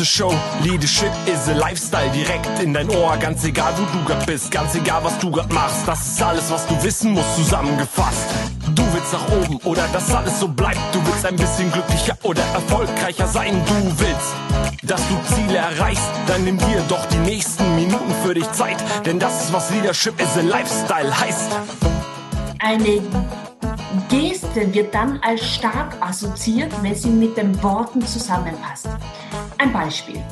a show. Leadership is a lifestyle. Direkt in dein Ohr, ganz egal wo du grad bist, ganz egal was du grad machst. Das ist alles, was du wissen musst, zusammengefasst. Du willst nach oben oder dass alles so bleibt. Du willst ein bisschen glücklicher oder erfolgreicher sein. Du willst, dass du Ziele erreichst. Dann nimm dir doch die nächsten Minuten für dich Zeit. Denn das ist, was Leadership is a lifestyle heißt. Eine Geste wird dann als stark assoziiert, wenn sie mit den Worten zusammenpasst. Ein Beispiel.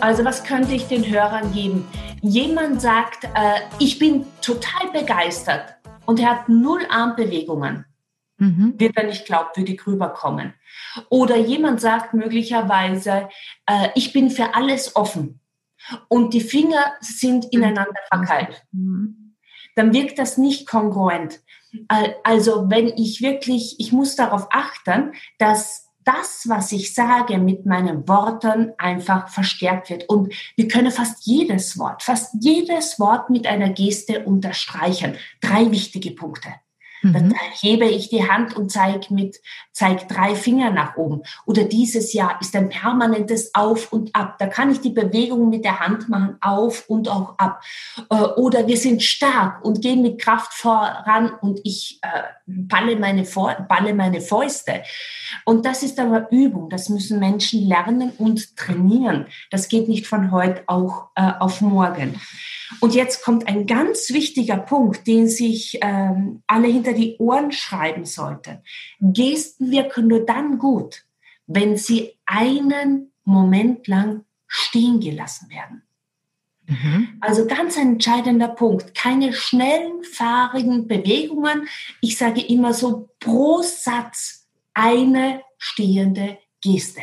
Also was könnte ich den Hörern geben? Jemand sagt, äh, ich bin total begeistert und er hat null Armbewegungen. Mhm. Wird er nicht glaubwürdig rüberkommen. Oder jemand sagt möglicherweise, äh, ich bin für alles offen und die Finger sind ineinander verkeilt. Mhm. Dann wirkt das nicht kongruent. Also wenn ich wirklich, ich muss darauf achten, dass das, was ich sage, mit meinen Worten einfach verstärkt wird. Und wir können fast jedes Wort, fast jedes Wort mit einer Geste unterstreichen. Drei wichtige Punkte. Dann mhm. hebe ich die Hand und zeige mit, zeig drei Finger nach oben. Oder dieses Jahr ist ein permanentes Auf und Ab. Da kann ich die Bewegung mit der Hand machen, auf und auch ab. Äh, oder wir sind stark und gehen mit Kraft voran und ich äh, balle meine, balle meine Fäuste. Und das ist aber Übung. Das müssen Menschen lernen und trainieren. Das geht nicht von heute auch äh, auf morgen. Und jetzt kommt ein ganz wichtiger Punkt, den sich ähm, alle hinter die Ohren schreiben sollten. Gesten wirken nur dann gut, wenn sie einen Moment lang stehen gelassen werden. Mhm. Also ganz ein entscheidender Punkt. Keine schnellen, fahrigen Bewegungen. Ich sage immer so pro Satz eine stehende Geste.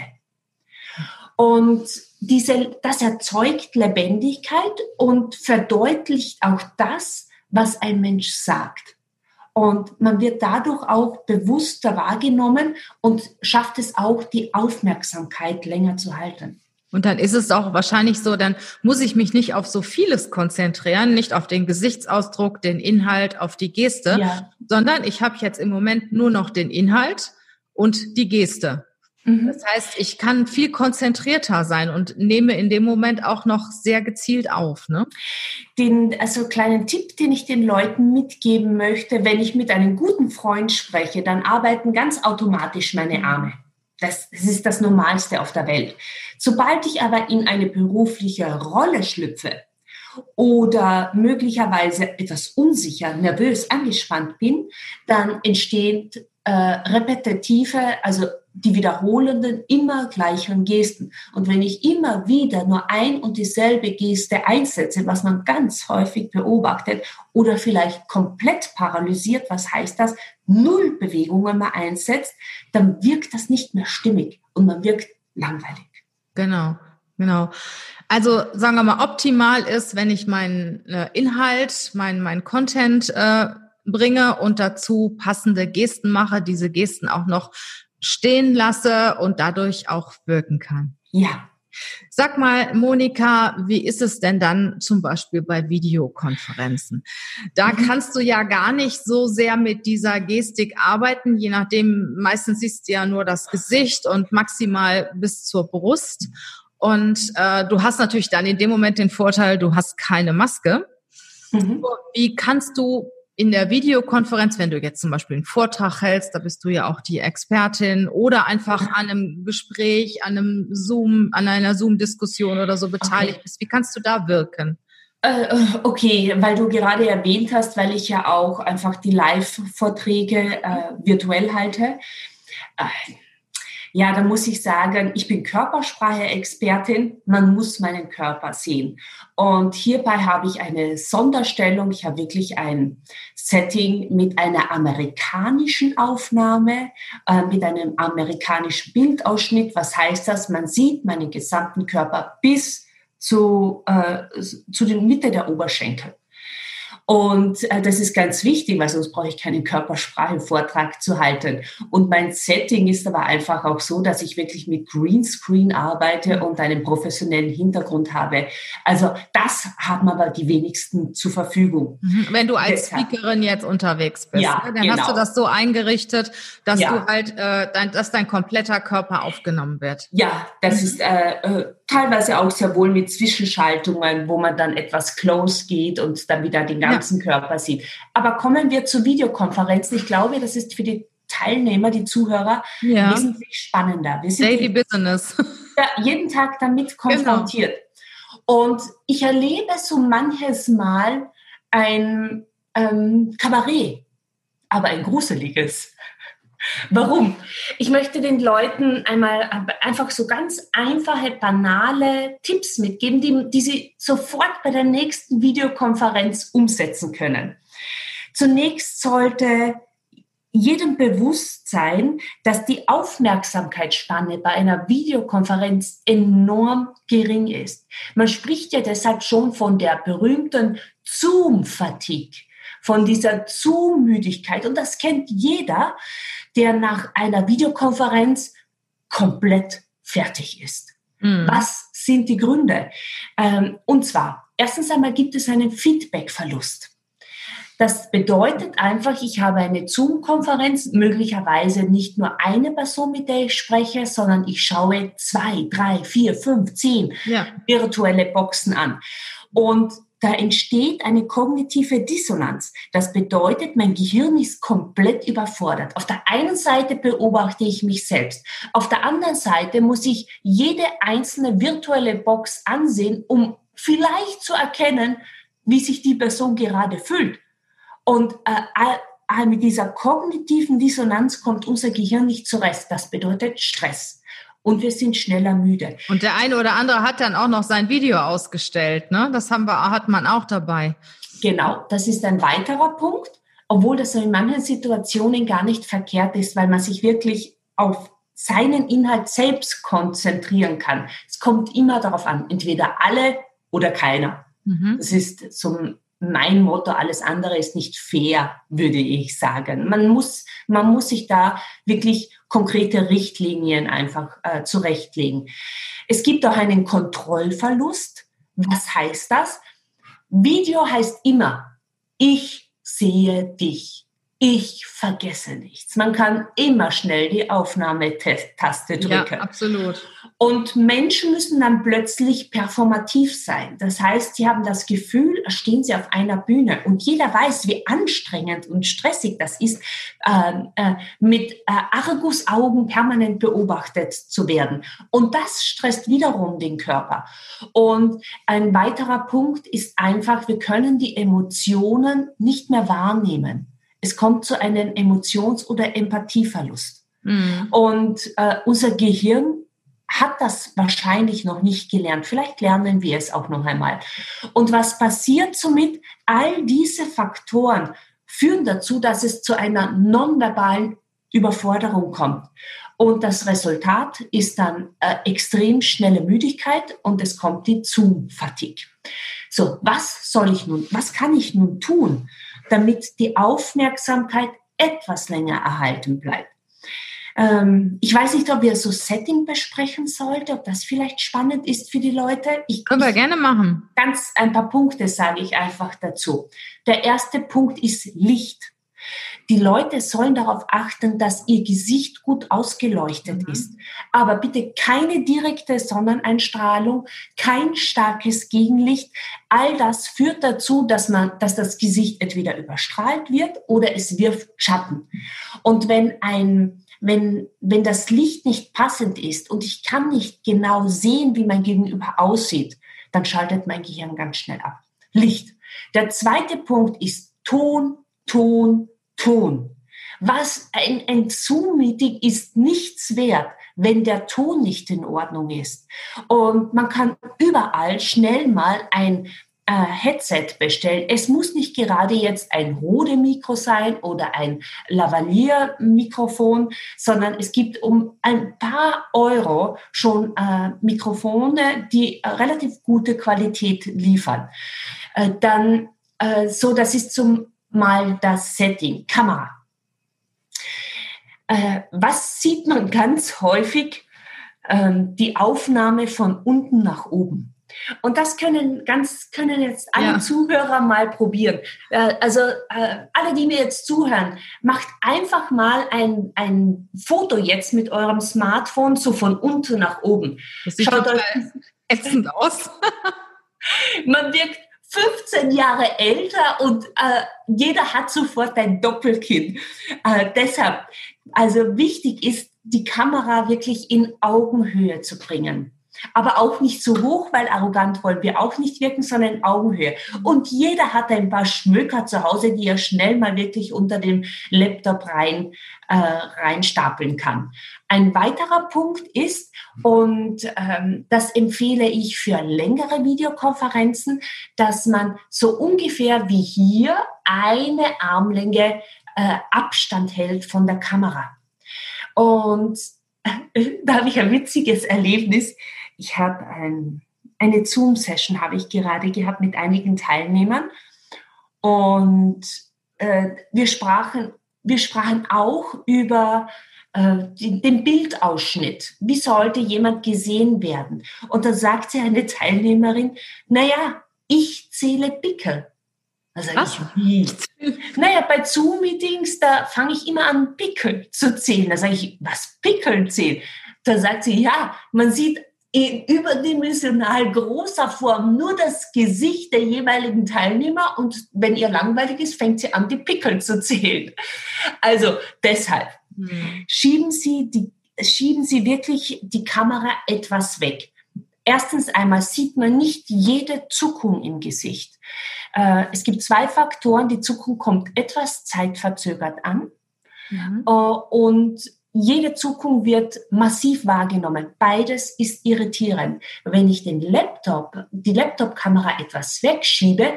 Und diese, das erzeugt Lebendigkeit und verdeutlicht auch das, was ein Mensch sagt. Und man wird dadurch auch bewusster wahrgenommen und schafft es auch, die Aufmerksamkeit länger zu halten. Und dann ist es auch wahrscheinlich so, dann muss ich mich nicht auf so vieles konzentrieren, nicht auf den Gesichtsausdruck, den Inhalt, auf die Geste, ja. sondern ich habe jetzt im Moment nur noch den Inhalt und die Geste. Mhm. Das heißt, ich kann viel konzentrierter sein und nehme in dem Moment auch noch sehr gezielt auf. Ne? Den also kleinen Tipp, den ich den Leuten mitgeben möchte, wenn ich mit einem guten Freund spreche, dann arbeiten ganz automatisch meine mhm. Arme. Das, das ist das Normalste auf der Welt. Sobald ich aber in eine berufliche Rolle schlüpfe, oder möglicherweise etwas unsicher, nervös, angespannt bin, dann entsteht äh, repetitive, also die wiederholenden, immer gleichen Gesten. Und wenn ich immer wieder nur ein und dieselbe Geste einsetze, was man ganz häufig beobachtet, oder vielleicht komplett paralysiert, was heißt das, null Bewegungen mal einsetzt, dann wirkt das nicht mehr stimmig und man wirkt langweilig. Genau, genau. Also sagen wir mal, optimal ist, wenn ich meinen äh, Inhalt, mein, mein Content äh, bringe und dazu passende Gesten mache, diese Gesten auch noch stehen lasse und dadurch auch wirken kann. Ja. Sag mal, Monika, wie ist es denn dann zum Beispiel bei Videokonferenzen? Da mhm. kannst du ja gar nicht so sehr mit dieser Gestik arbeiten, je nachdem, meistens siehst du ja nur das Gesicht und maximal bis zur Brust. Und äh, du hast natürlich dann in dem Moment den Vorteil, du hast keine Maske. Mhm. Wie kannst du in der Videokonferenz, wenn du jetzt zum Beispiel einen Vortrag hältst, da bist du ja auch die Expertin oder einfach an einem Gespräch, an einem Zoom, an einer Zoom-Diskussion oder so beteiligt okay. bist, wie kannst du da wirken? Äh, äh, okay, weil du gerade erwähnt hast, weil ich ja auch einfach die Live-Vorträge äh, virtuell halte. Äh, ja, da muss ich sagen, ich bin Körpersprache-Expertin. Man muss meinen Körper sehen. Und hierbei habe ich eine Sonderstellung. Ich habe wirklich ein Setting mit einer amerikanischen Aufnahme, äh, mit einem amerikanischen Bildausschnitt. Was heißt das? Man sieht meinen gesamten Körper bis zu, äh, zu der Mitte der Oberschenkel. Und äh, das ist ganz wichtig, weil sonst brauche ich keinen Körpersprache-Vortrag zu halten. Und mein Setting ist aber einfach auch so, dass ich wirklich mit Greenscreen arbeite und einen professionellen Hintergrund habe. Also das haben aber die wenigsten zur Verfügung. Mhm. Wenn du als Deshalb. Speakerin jetzt unterwegs bist, ja, ne, dann genau. hast du das so eingerichtet, dass ja. du halt, äh, dein, dass dein kompletter Körper aufgenommen wird. Ja, das mhm. ist äh, äh teilweise auch sehr wohl mit Zwischenschaltungen, wo man dann etwas close geht und dann wieder den ganzen ja. Körper sieht. Aber kommen wir zur Videokonferenz. Ich glaube, das ist für die Teilnehmer, die Zuhörer, ja. wesentlich spannender. Wir sind Daily Business. Jeden Tag damit genau. konfrontiert. Genau. Und ich erlebe so manches Mal ein ähm, Kabarett, aber ein gruseliges. Warum? Ich möchte den Leuten einmal einfach so ganz einfache, banale Tipps mitgeben, die, die sie sofort bei der nächsten Videokonferenz umsetzen können. Zunächst sollte jedem bewusst sein, dass die Aufmerksamkeitsspanne bei einer Videokonferenz enorm gering ist. Man spricht ja deshalb schon von der berühmten Zoom-Fatigue, von dieser Zoom-Müdigkeit. Und das kennt jeder, der nach einer Videokonferenz komplett fertig ist. Mhm. Was sind die Gründe? Ähm, und zwar, erstens einmal gibt es einen Feedback-Verlust. Das bedeutet einfach, ich habe eine Zoom-Konferenz, möglicherweise nicht nur eine Person, mit der ich spreche, sondern ich schaue zwei, drei, vier, fünf, zehn ja. virtuelle Boxen an. Und da entsteht eine kognitive Dissonanz. Das bedeutet, mein Gehirn ist komplett überfordert. Auf der einen Seite beobachte ich mich selbst. Auf der anderen Seite muss ich jede einzelne virtuelle Box ansehen, um vielleicht zu erkennen, wie sich die Person gerade fühlt. Und äh, mit dieser kognitiven Dissonanz kommt unser Gehirn nicht zurecht. Das bedeutet Stress und wir sind schneller müde. Und der eine oder andere hat dann auch noch sein Video ausgestellt, ne? Das haben wir, hat man auch dabei. Genau, das ist ein weiterer Punkt, obwohl das in manchen Situationen gar nicht verkehrt ist, weil man sich wirklich auf seinen Inhalt selbst konzentrieren kann. Es kommt immer darauf an, entweder alle oder keiner. Mhm. Das ist zum mein Motto, alles andere ist nicht fair, würde ich sagen. Man muss, man muss sich da wirklich konkrete Richtlinien einfach äh, zurechtlegen. Es gibt auch einen Kontrollverlust. Was heißt das? Video heißt immer, ich sehe dich. Ich vergesse nichts. Man kann immer schnell die Aufnahmetaste drücken. Ja, absolut. Und Menschen müssen dann plötzlich performativ sein. Das heißt, sie haben das Gefühl, stehen sie auf einer Bühne und jeder weiß, wie anstrengend und stressig das ist, äh, äh, mit äh, Argusaugen permanent beobachtet zu werden. Und das stresst wiederum den Körper. Und ein weiterer Punkt ist einfach, wir können die Emotionen nicht mehr wahrnehmen es kommt zu einem Emotions- oder Empathieverlust. Mhm. Und äh, unser Gehirn hat das wahrscheinlich noch nicht gelernt. Vielleicht lernen wir es auch noch einmal. Und was passiert somit? All diese Faktoren führen dazu, dass es zu einer nonverbalen Überforderung kommt. Und das Resultat ist dann äh, extrem schnelle Müdigkeit und es kommt die Zoom-Fatigue. So, was soll ich nun, was kann ich nun tun? Damit die Aufmerksamkeit etwas länger erhalten bleibt. Ähm, ich weiß nicht, ob ihr so Setting besprechen sollte, ob das vielleicht spannend ist für die Leute. Ich, Können wir gerne machen. Ganz ein paar Punkte sage ich einfach dazu. Der erste Punkt ist Licht. Die Leute sollen darauf achten, dass ihr Gesicht gut ausgeleuchtet mhm. ist. Aber bitte keine direkte Sonneneinstrahlung, kein starkes Gegenlicht. All das führt dazu, dass man, dass das Gesicht entweder überstrahlt wird oder es wirft Schatten. Und wenn ein, wenn, wenn das Licht nicht passend ist und ich kann nicht genau sehen, wie mein Gegenüber aussieht, dann schaltet mein Gehirn ganz schnell ab. Licht. Der zweite Punkt ist Ton, Ton, Ton. Was ein, ein Zoom-Meeting ist nichts wert, wenn der Ton nicht in Ordnung ist. Und man kann überall schnell mal ein äh, Headset bestellen. Es muss nicht gerade jetzt ein Rode-Mikro sein oder ein Lavalier-Mikrofon, sondern es gibt um ein paar Euro schon äh, Mikrofone, die relativ gute Qualität liefern. Äh, dann äh, so, das ist zum mal das Setting, Kamera. Äh, was sieht man ganz häufig? Ähm, die Aufnahme von unten nach oben. Und das können ganz können jetzt alle ja. Zuhörer mal probieren. Äh, also äh, alle, die mir jetzt zuhören, macht einfach mal ein, ein Foto jetzt mit eurem Smartphone so von unten nach oben. Das sieht, Schaut euch, ätzend aus. Man wirkt 15 Jahre älter und äh, jeder hat sofort ein Doppelkinn. Äh, deshalb, also wichtig ist, die Kamera wirklich in Augenhöhe zu bringen aber auch nicht so hoch, weil arrogant wollen wir auch nicht wirken, sondern in Augenhöhe. Und jeder hat ein paar Schmöker zu Hause, die er schnell mal wirklich unter dem Laptop rein äh, reinstapeln kann. Ein weiterer Punkt ist, und ähm, das empfehle ich für längere Videokonferenzen, dass man so ungefähr wie hier eine Armlänge äh, Abstand hält von der Kamera. Und da habe ich ein witziges Erlebnis ich habe ein, eine Zoom-Session habe ich gerade gehabt mit einigen Teilnehmern und äh, wir sprachen wir sprachen auch über äh, den Bildausschnitt. Wie sollte jemand gesehen werden? Und da sagte eine Teilnehmerin, naja, ich zähle Pickel. Also Was? Ich, naja, bei Zoom-Meetings, da fange ich immer an, Pickel zu zählen. Da sage ich, was Pickel zählen? Da sagt sie, ja, man sieht überdimensional großer Form nur das Gesicht der jeweiligen Teilnehmer und wenn ihr langweilig ist, fängt sie an, die Pickel zu zählen. Also deshalb hm. schieben Sie die, schieben Sie wirklich die Kamera etwas weg. Erstens einmal sieht man nicht jede Zuckung im Gesicht. Äh, es gibt zwei Faktoren. Die Zuckung kommt etwas zeitverzögert an. Mhm. Und jede Zuckung wird massiv wahrgenommen. Beides ist irritierend. Wenn ich den Laptop, die Laptop-Kamera etwas wegschiebe,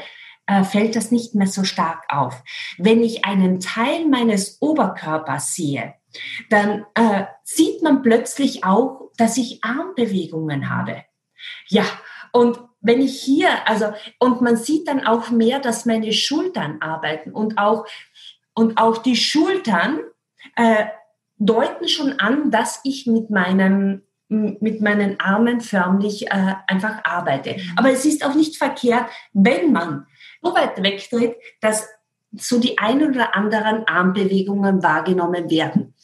äh, fällt das nicht mehr so stark auf. Wenn ich einen Teil meines Oberkörpers sehe, dann äh, sieht man plötzlich auch, dass ich Armbewegungen habe. Ja, und wenn ich hier, also, und man sieht dann auch mehr, dass meine Schultern arbeiten und auch, und auch die Schultern, äh, deuten schon an, dass ich mit meinem mit meinen Armen förmlich äh, einfach arbeite. Mhm. Aber es ist auch nicht verkehrt, wenn man so weit wegtritt, dass so die ein oder anderen Armbewegungen wahrgenommen werden.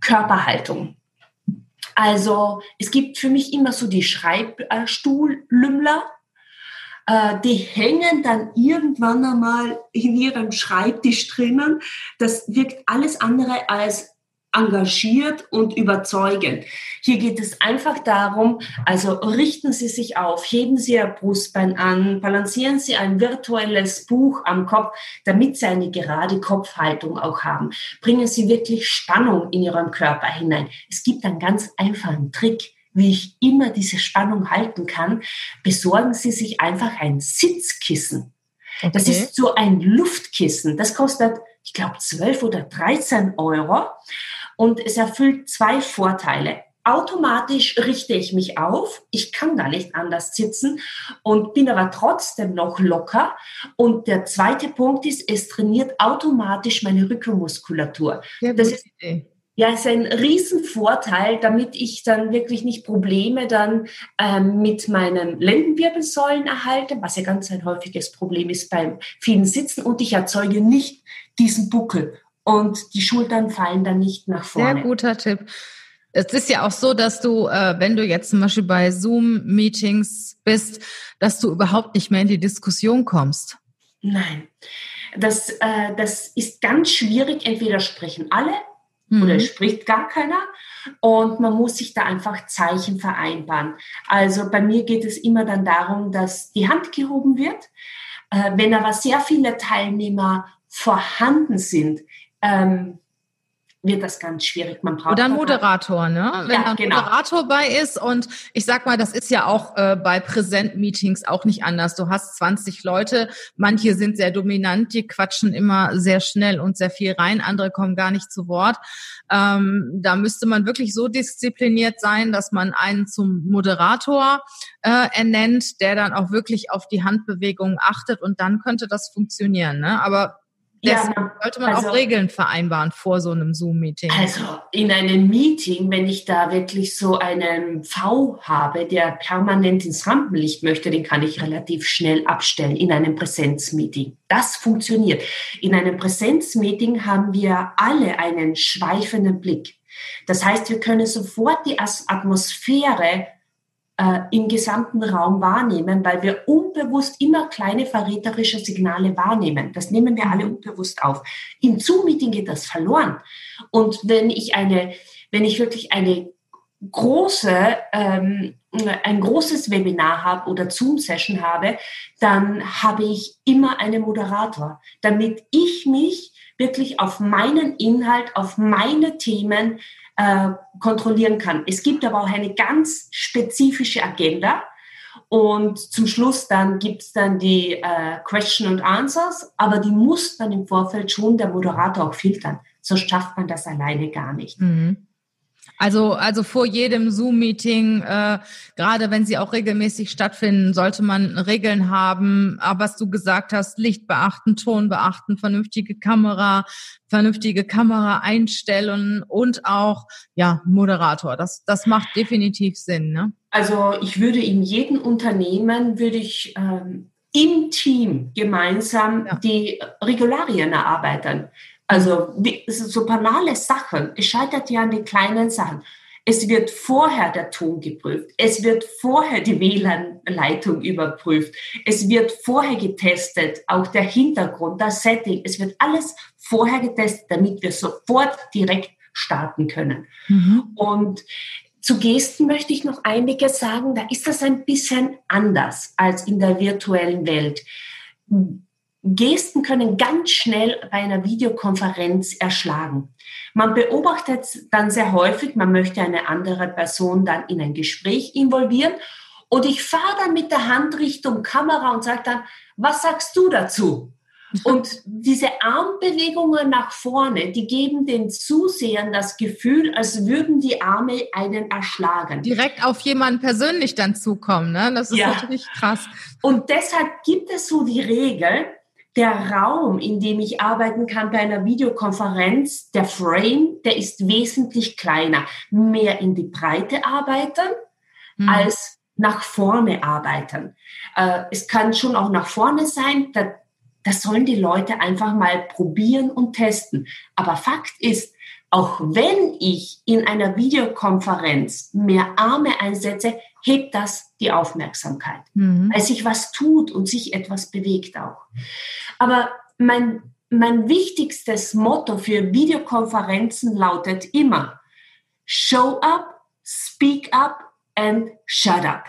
Körperhaltung. Also es gibt für mich immer so die Schreibstuhllümmler, äh, die hängen dann irgendwann einmal in ihrem Schreibtisch drinnen. Das wirkt alles andere als engagiert und überzeugend. Hier geht es einfach darum, also richten Sie sich auf, heben Sie Ihr Brustbein an, balancieren Sie ein virtuelles Buch am Kopf, damit Sie eine gerade Kopfhaltung auch haben. Bringen Sie wirklich Spannung in Ihren Körper hinein. Es gibt einen ganz einfachen Trick wie ich immer diese Spannung halten kann, besorgen Sie sich einfach ein Sitzkissen. Okay. Das ist so ein Luftkissen. Das kostet, ich glaube, 12 oder 13 Euro. Und es erfüllt zwei Vorteile. Automatisch richte ich mich auf. Ich kann gar nicht anders sitzen und bin aber trotzdem noch locker. Und der zweite Punkt ist, es trainiert automatisch meine Rückenmuskulatur. Ja, das ist, Idee. Ja, ist ein Riesenvorteil, damit ich dann wirklich nicht Probleme dann ähm, mit meinen Lendenwirbelsäulen erhalte, was ja ganz ein häufiges Problem ist beim vielen Sitzen und ich erzeuge nicht diesen Buckel und die Schultern fallen dann nicht nach vorne. Sehr guter Tipp. Es ist ja auch so, dass du, äh, wenn du jetzt zum Beispiel bei Zoom-Meetings bist, dass du überhaupt nicht mehr in die Diskussion kommst. Nein, das, äh, das ist ganz schwierig. Entweder sprechen alle mhm. oder spricht gar keiner. Und man muss sich da einfach Zeichen vereinbaren. Also bei mir geht es immer dann darum, dass die Hand gehoben wird. Äh, wenn aber sehr viele Teilnehmer vorhanden sind, ähm, wird das ganz schwierig. Man braucht Oder ein Moderator, ne? Wenn ja, ein genau. Moderator bei ist und ich sag mal, das ist ja auch äh, bei Präsent-Meetings auch nicht anders. Du hast 20 Leute, manche sind sehr dominant, die quatschen immer sehr schnell und sehr viel rein, andere kommen gar nicht zu Wort. Ähm, da müsste man wirklich so diszipliniert sein, dass man einen zum Moderator äh, ernennt, der dann auch wirklich auf die Handbewegungen achtet und dann könnte das funktionieren. Ne? Aber Deswegen ja, sollte man also, auch Regeln vereinbaren vor so einem Zoom-Meeting. Also in einem Meeting, wenn ich da wirklich so einen V habe, der permanent ins Rampenlicht möchte, den kann ich relativ schnell abstellen in einem Präsenzmeeting. Das funktioniert. In einem Präsenzmeeting haben wir alle einen schweifenden Blick. Das heißt, wir können sofort die Atmosphäre äh, im gesamten Raum wahrnehmen, weil wir unbewusst immer kleine verräterische Signale wahrnehmen. Das nehmen wir alle unbewusst auf. Im Zoom-Meeting geht das verloren. Und wenn ich eine, wenn ich wirklich eine große, ähm, ein großes Webinar habe oder Zoom-Session habe, dann habe ich immer einen Moderator, damit ich mich wirklich auf meinen Inhalt, auf meine Themen äh, kontrollieren kann. Es gibt aber auch eine ganz spezifische Agenda. Und zum Schluss dann gibt es dann die äh, Question and Answers, aber die muss dann im Vorfeld schon der Moderator auch filtern. So schafft man das alleine gar nicht. Mhm. Also, also vor jedem Zoom-Meeting, äh, gerade wenn sie auch regelmäßig stattfinden, sollte man Regeln haben. Aber was du gesagt hast, Licht beachten, Ton beachten, vernünftige Kamera, vernünftige Kamera einstellen und auch, ja, Moderator. Das, das macht definitiv Sinn, ne? Also, ich würde in jedem Unternehmen, würde ich, ähm, im Team gemeinsam ja. die Regularien erarbeiten. Also so banale Sachen. Es scheitert ja an den kleinen Sachen. Es wird vorher der Ton geprüft. Es wird vorher die WLAN-Leitung überprüft. Es wird vorher getestet, auch der Hintergrund, das Setting. Es wird alles vorher getestet, damit wir sofort direkt starten können. Mhm. Und zu Gesten möchte ich noch einiges sagen. Da ist das ein bisschen anders als in der virtuellen Welt Gesten können ganz schnell bei einer Videokonferenz erschlagen. Man beobachtet dann sehr häufig, man möchte eine andere Person dann in ein Gespräch involvieren und ich fahre dann mit der Hand Richtung Kamera und sage dann, was sagst du dazu? Und diese Armbewegungen nach vorne, die geben den Zusehern das Gefühl, als würden die Arme einen erschlagen. Direkt auf jemanden persönlich dann zukommen, ne? Das ist ja. natürlich krass. Und deshalb gibt es so die Regel, der Raum, in dem ich arbeiten kann bei einer Videokonferenz, der Frame, der ist wesentlich kleiner. Mehr in die Breite arbeiten mhm. als nach vorne arbeiten. Äh, es kann schon auch nach vorne sein, da, das sollen die Leute einfach mal probieren und testen. Aber Fakt ist, auch wenn ich in einer Videokonferenz mehr Arme einsetze, hebt das die Aufmerksamkeit, mhm. weil sich was tut und sich etwas bewegt auch. Aber mein, mein wichtigstes Motto für Videokonferenzen lautet immer, show up, speak up and shut up.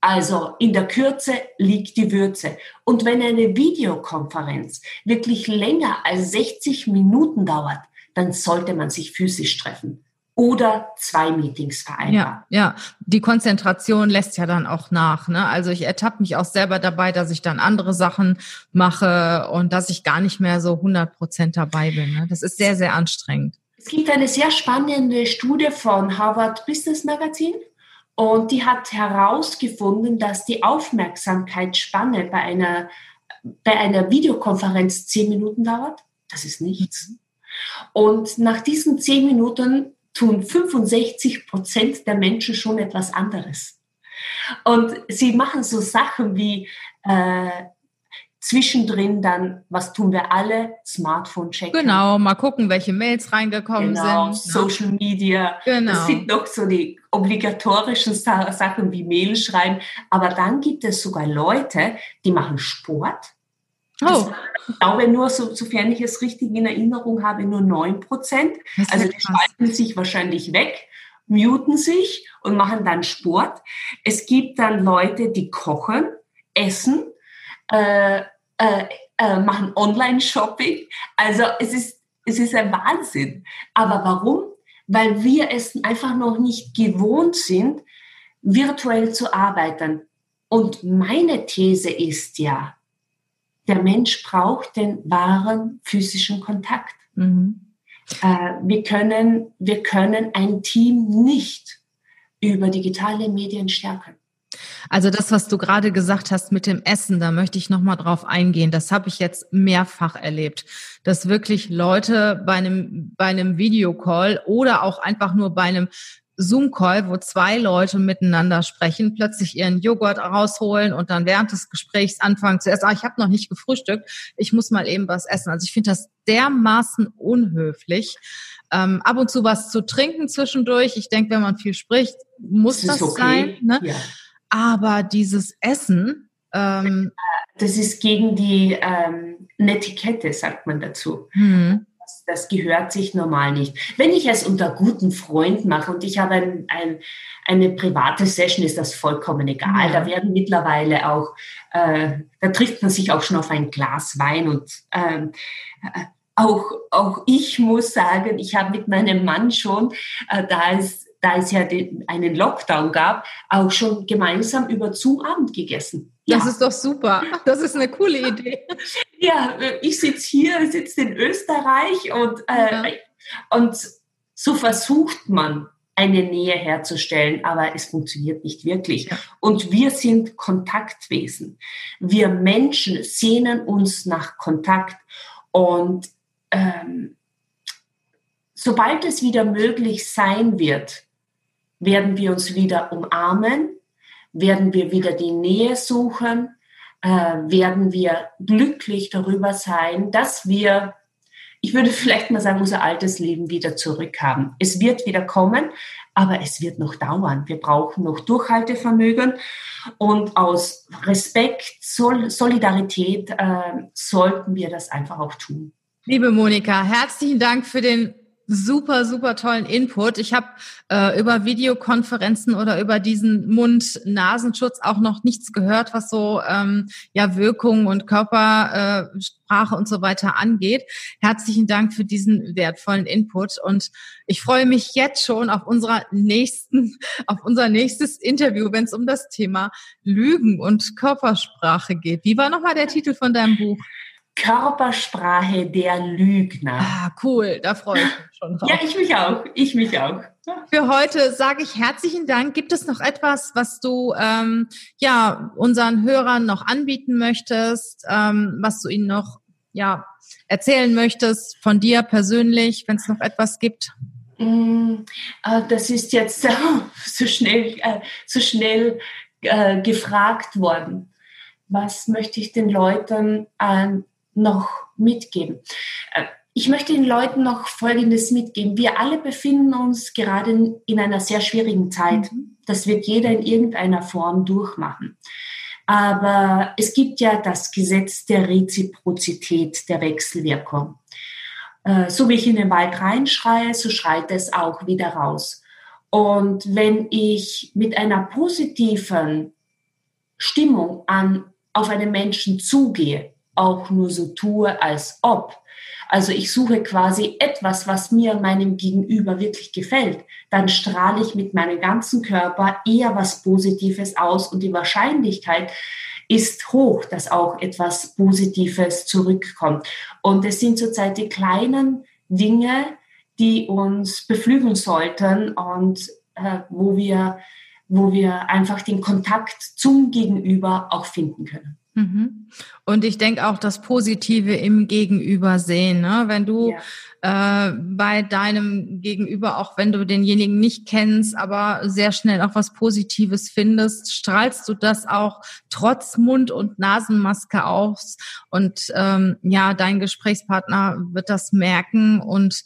Also in der Kürze liegt die Würze. Und wenn eine Videokonferenz wirklich länger als 60 Minuten dauert, dann sollte man sich physisch treffen oder zwei Meetings vereinbaren. Ja, ja, die Konzentration lässt ja dann auch nach. Ne? Also ich ertappe mich auch selber dabei, dass ich dann andere Sachen mache und dass ich gar nicht mehr so 100 Prozent dabei bin. Ne? Das ist sehr, sehr anstrengend. Es gibt eine sehr spannende Studie von Harvard Business Magazine und die hat herausgefunden, dass die Aufmerksamkeitsspanne bei einer, bei einer Videokonferenz zehn Minuten dauert. Das ist nichts. Und nach diesen zehn Minuten tun 65 Prozent der Menschen schon etwas anderes. Und sie machen so Sachen wie äh, zwischendrin dann, was tun wir alle? Smartphone checken. Genau, mal gucken, welche Mails reingekommen genau, sind. Ne? Social Media. Genau. Das sind doch so die obligatorischen Sachen wie Mail schreiben. Aber dann gibt es sogar Leute, die machen Sport Oh. ich glaube nur, so, sofern ich es richtig in Erinnerung habe, nur 9 Prozent. Also die schalten sich wahrscheinlich weg, muten sich und machen dann Sport. Es gibt dann Leute, die kochen, essen, äh, äh, äh, machen Online-Shopping. Also es ist, es ist ein Wahnsinn. Aber warum? Weil wir es einfach noch nicht gewohnt sind, virtuell zu arbeiten. Und meine These ist ja, der Mensch braucht den wahren physischen Kontakt. Mhm. Äh, wir, können, wir können ein Team nicht über digitale Medien stärken. Also das, was du gerade gesagt hast mit dem Essen, da möchte ich noch mal drauf eingehen. Das habe ich jetzt mehrfach erlebt, dass wirklich Leute bei einem bei einem Videocall oder auch einfach nur bei einem Zoom-Call, wo zwei Leute miteinander sprechen, plötzlich ihren Joghurt rausholen und dann während des Gesprächs anfangen zu essen. Ah, ich habe noch nicht gefrühstückt, ich muss mal eben was essen. Also ich finde das dermaßen unhöflich. Ähm, ab und zu was zu trinken zwischendurch. Ich denke, wenn man viel spricht, muss das, das okay. sein. Ne? Ja. Aber dieses Essen. Ähm, das ist gegen die ähm, Netiquette, sagt man dazu. Hm. Das, das, gehört sich normal nicht. Wenn ich es unter guten Freunden mache und ich habe ein, ein, eine private Session, ist das vollkommen egal. Ja. Da werden mittlerweile auch, äh, da trifft man sich auch schon auf ein Glas Wein und ähm, äh, auch, auch ich muss sagen, ich habe mit meinem Mann schon, äh, da es da es ja den, einen Lockdown gab, auch schon gemeinsam über Zoom Abend gegessen. Ja. Das ist doch super. Das ist eine coole Idee. ja, ich sitze hier, sitze in Österreich und, äh, ja. und so versucht man eine Nähe herzustellen, aber es funktioniert nicht wirklich. Und wir sind Kontaktwesen. Wir Menschen sehnen uns nach Kontakt und ähm, sobald es wieder möglich sein wird, werden wir uns wieder umarmen, werden wir wieder die Nähe suchen, äh, werden wir glücklich darüber sein, dass wir, ich würde vielleicht mal sagen, unser altes Leben wieder zurückhaben. Es wird wieder kommen, aber es wird noch dauern. Wir brauchen noch Durchhaltevermögen und aus Respekt, Sol Solidarität äh, sollten wir das einfach auch tun. Liebe Monika, herzlichen Dank für den super, super tollen Input. Ich habe äh, über Videokonferenzen oder über diesen Mund-Nasenschutz auch noch nichts gehört, was so ähm, ja Wirkung und Körpersprache äh, und so weiter angeht. Herzlichen Dank für diesen wertvollen Input und ich freue mich jetzt schon auf unserer nächsten, auf unser nächstes Interview, wenn es um das Thema Lügen und Körpersprache geht. Wie war nochmal der Titel von deinem Buch? Körpersprache der Lügner. Ah, cool, da freue ich mich schon drauf. ja, ich mich auch, ich mich auch. Für heute sage ich herzlichen Dank. Gibt es noch etwas, was du ähm, ja unseren Hörern noch anbieten möchtest, ähm, was du ihnen noch ja erzählen möchtest von dir persönlich, wenn es noch etwas gibt? Mm, äh, das ist jetzt so schnell, äh, so schnell äh, gefragt worden. Was möchte ich den Leuten an noch mitgeben? Äh, ich möchte den Leuten noch Folgendes mitgeben. Wir alle befinden uns gerade in einer sehr schwierigen Zeit. Mhm. Das wird jeder in irgendeiner Form durchmachen. Aber es gibt ja das Gesetz der Reziprozität, der Wechselwirkung. Äh, so wie ich in den Wald reinschreie, so schreit es auch wieder raus. Und wenn ich mit einer positiven Stimmung an, auf einen Menschen zugehe, auch nur so tue, als ob. Also ich suche quasi etwas, was mir meinem Gegenüber wirklich gefällt. Dann strahle ich mit meinem ganzen Körper eher was Positives aus und die Wahrscheinlichkeit ist hoch, dass auch etwas Positives zurückkommt. Und es sind zurzeit die kleinen Dinge, die uns beflügeln sollten und äh, wo wir wo wir einfach den Kontakt zum Gegenüber auch finden können. Mhm. Und ich denke auch das Positive im Gegenüber sehen. Ne? Wenn du ja. äh, bei deinem Gegenüber, auch wenn du denjenigen nicht kennst, aber sehr schnell auch was Positives findest, strahlst du das auch trotz Mund- und Nasenmaske aus. Und ähm, ja, dein Gesprächspartner wird das merken und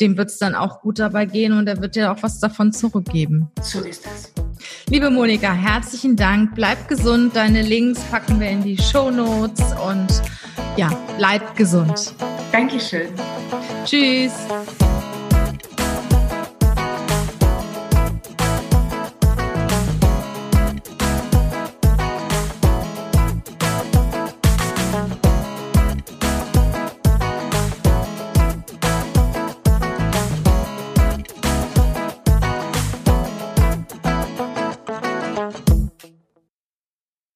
dem wird es dann auch gut dabei gehen und er wird dir auch was davon zurückgeben. So ist das. Liebe Monika, herzlichen Dank. Bleib gesund. Deine Links packen wir in die Show Notes und ja, bleib gesund. Dankeschön. Tschüss.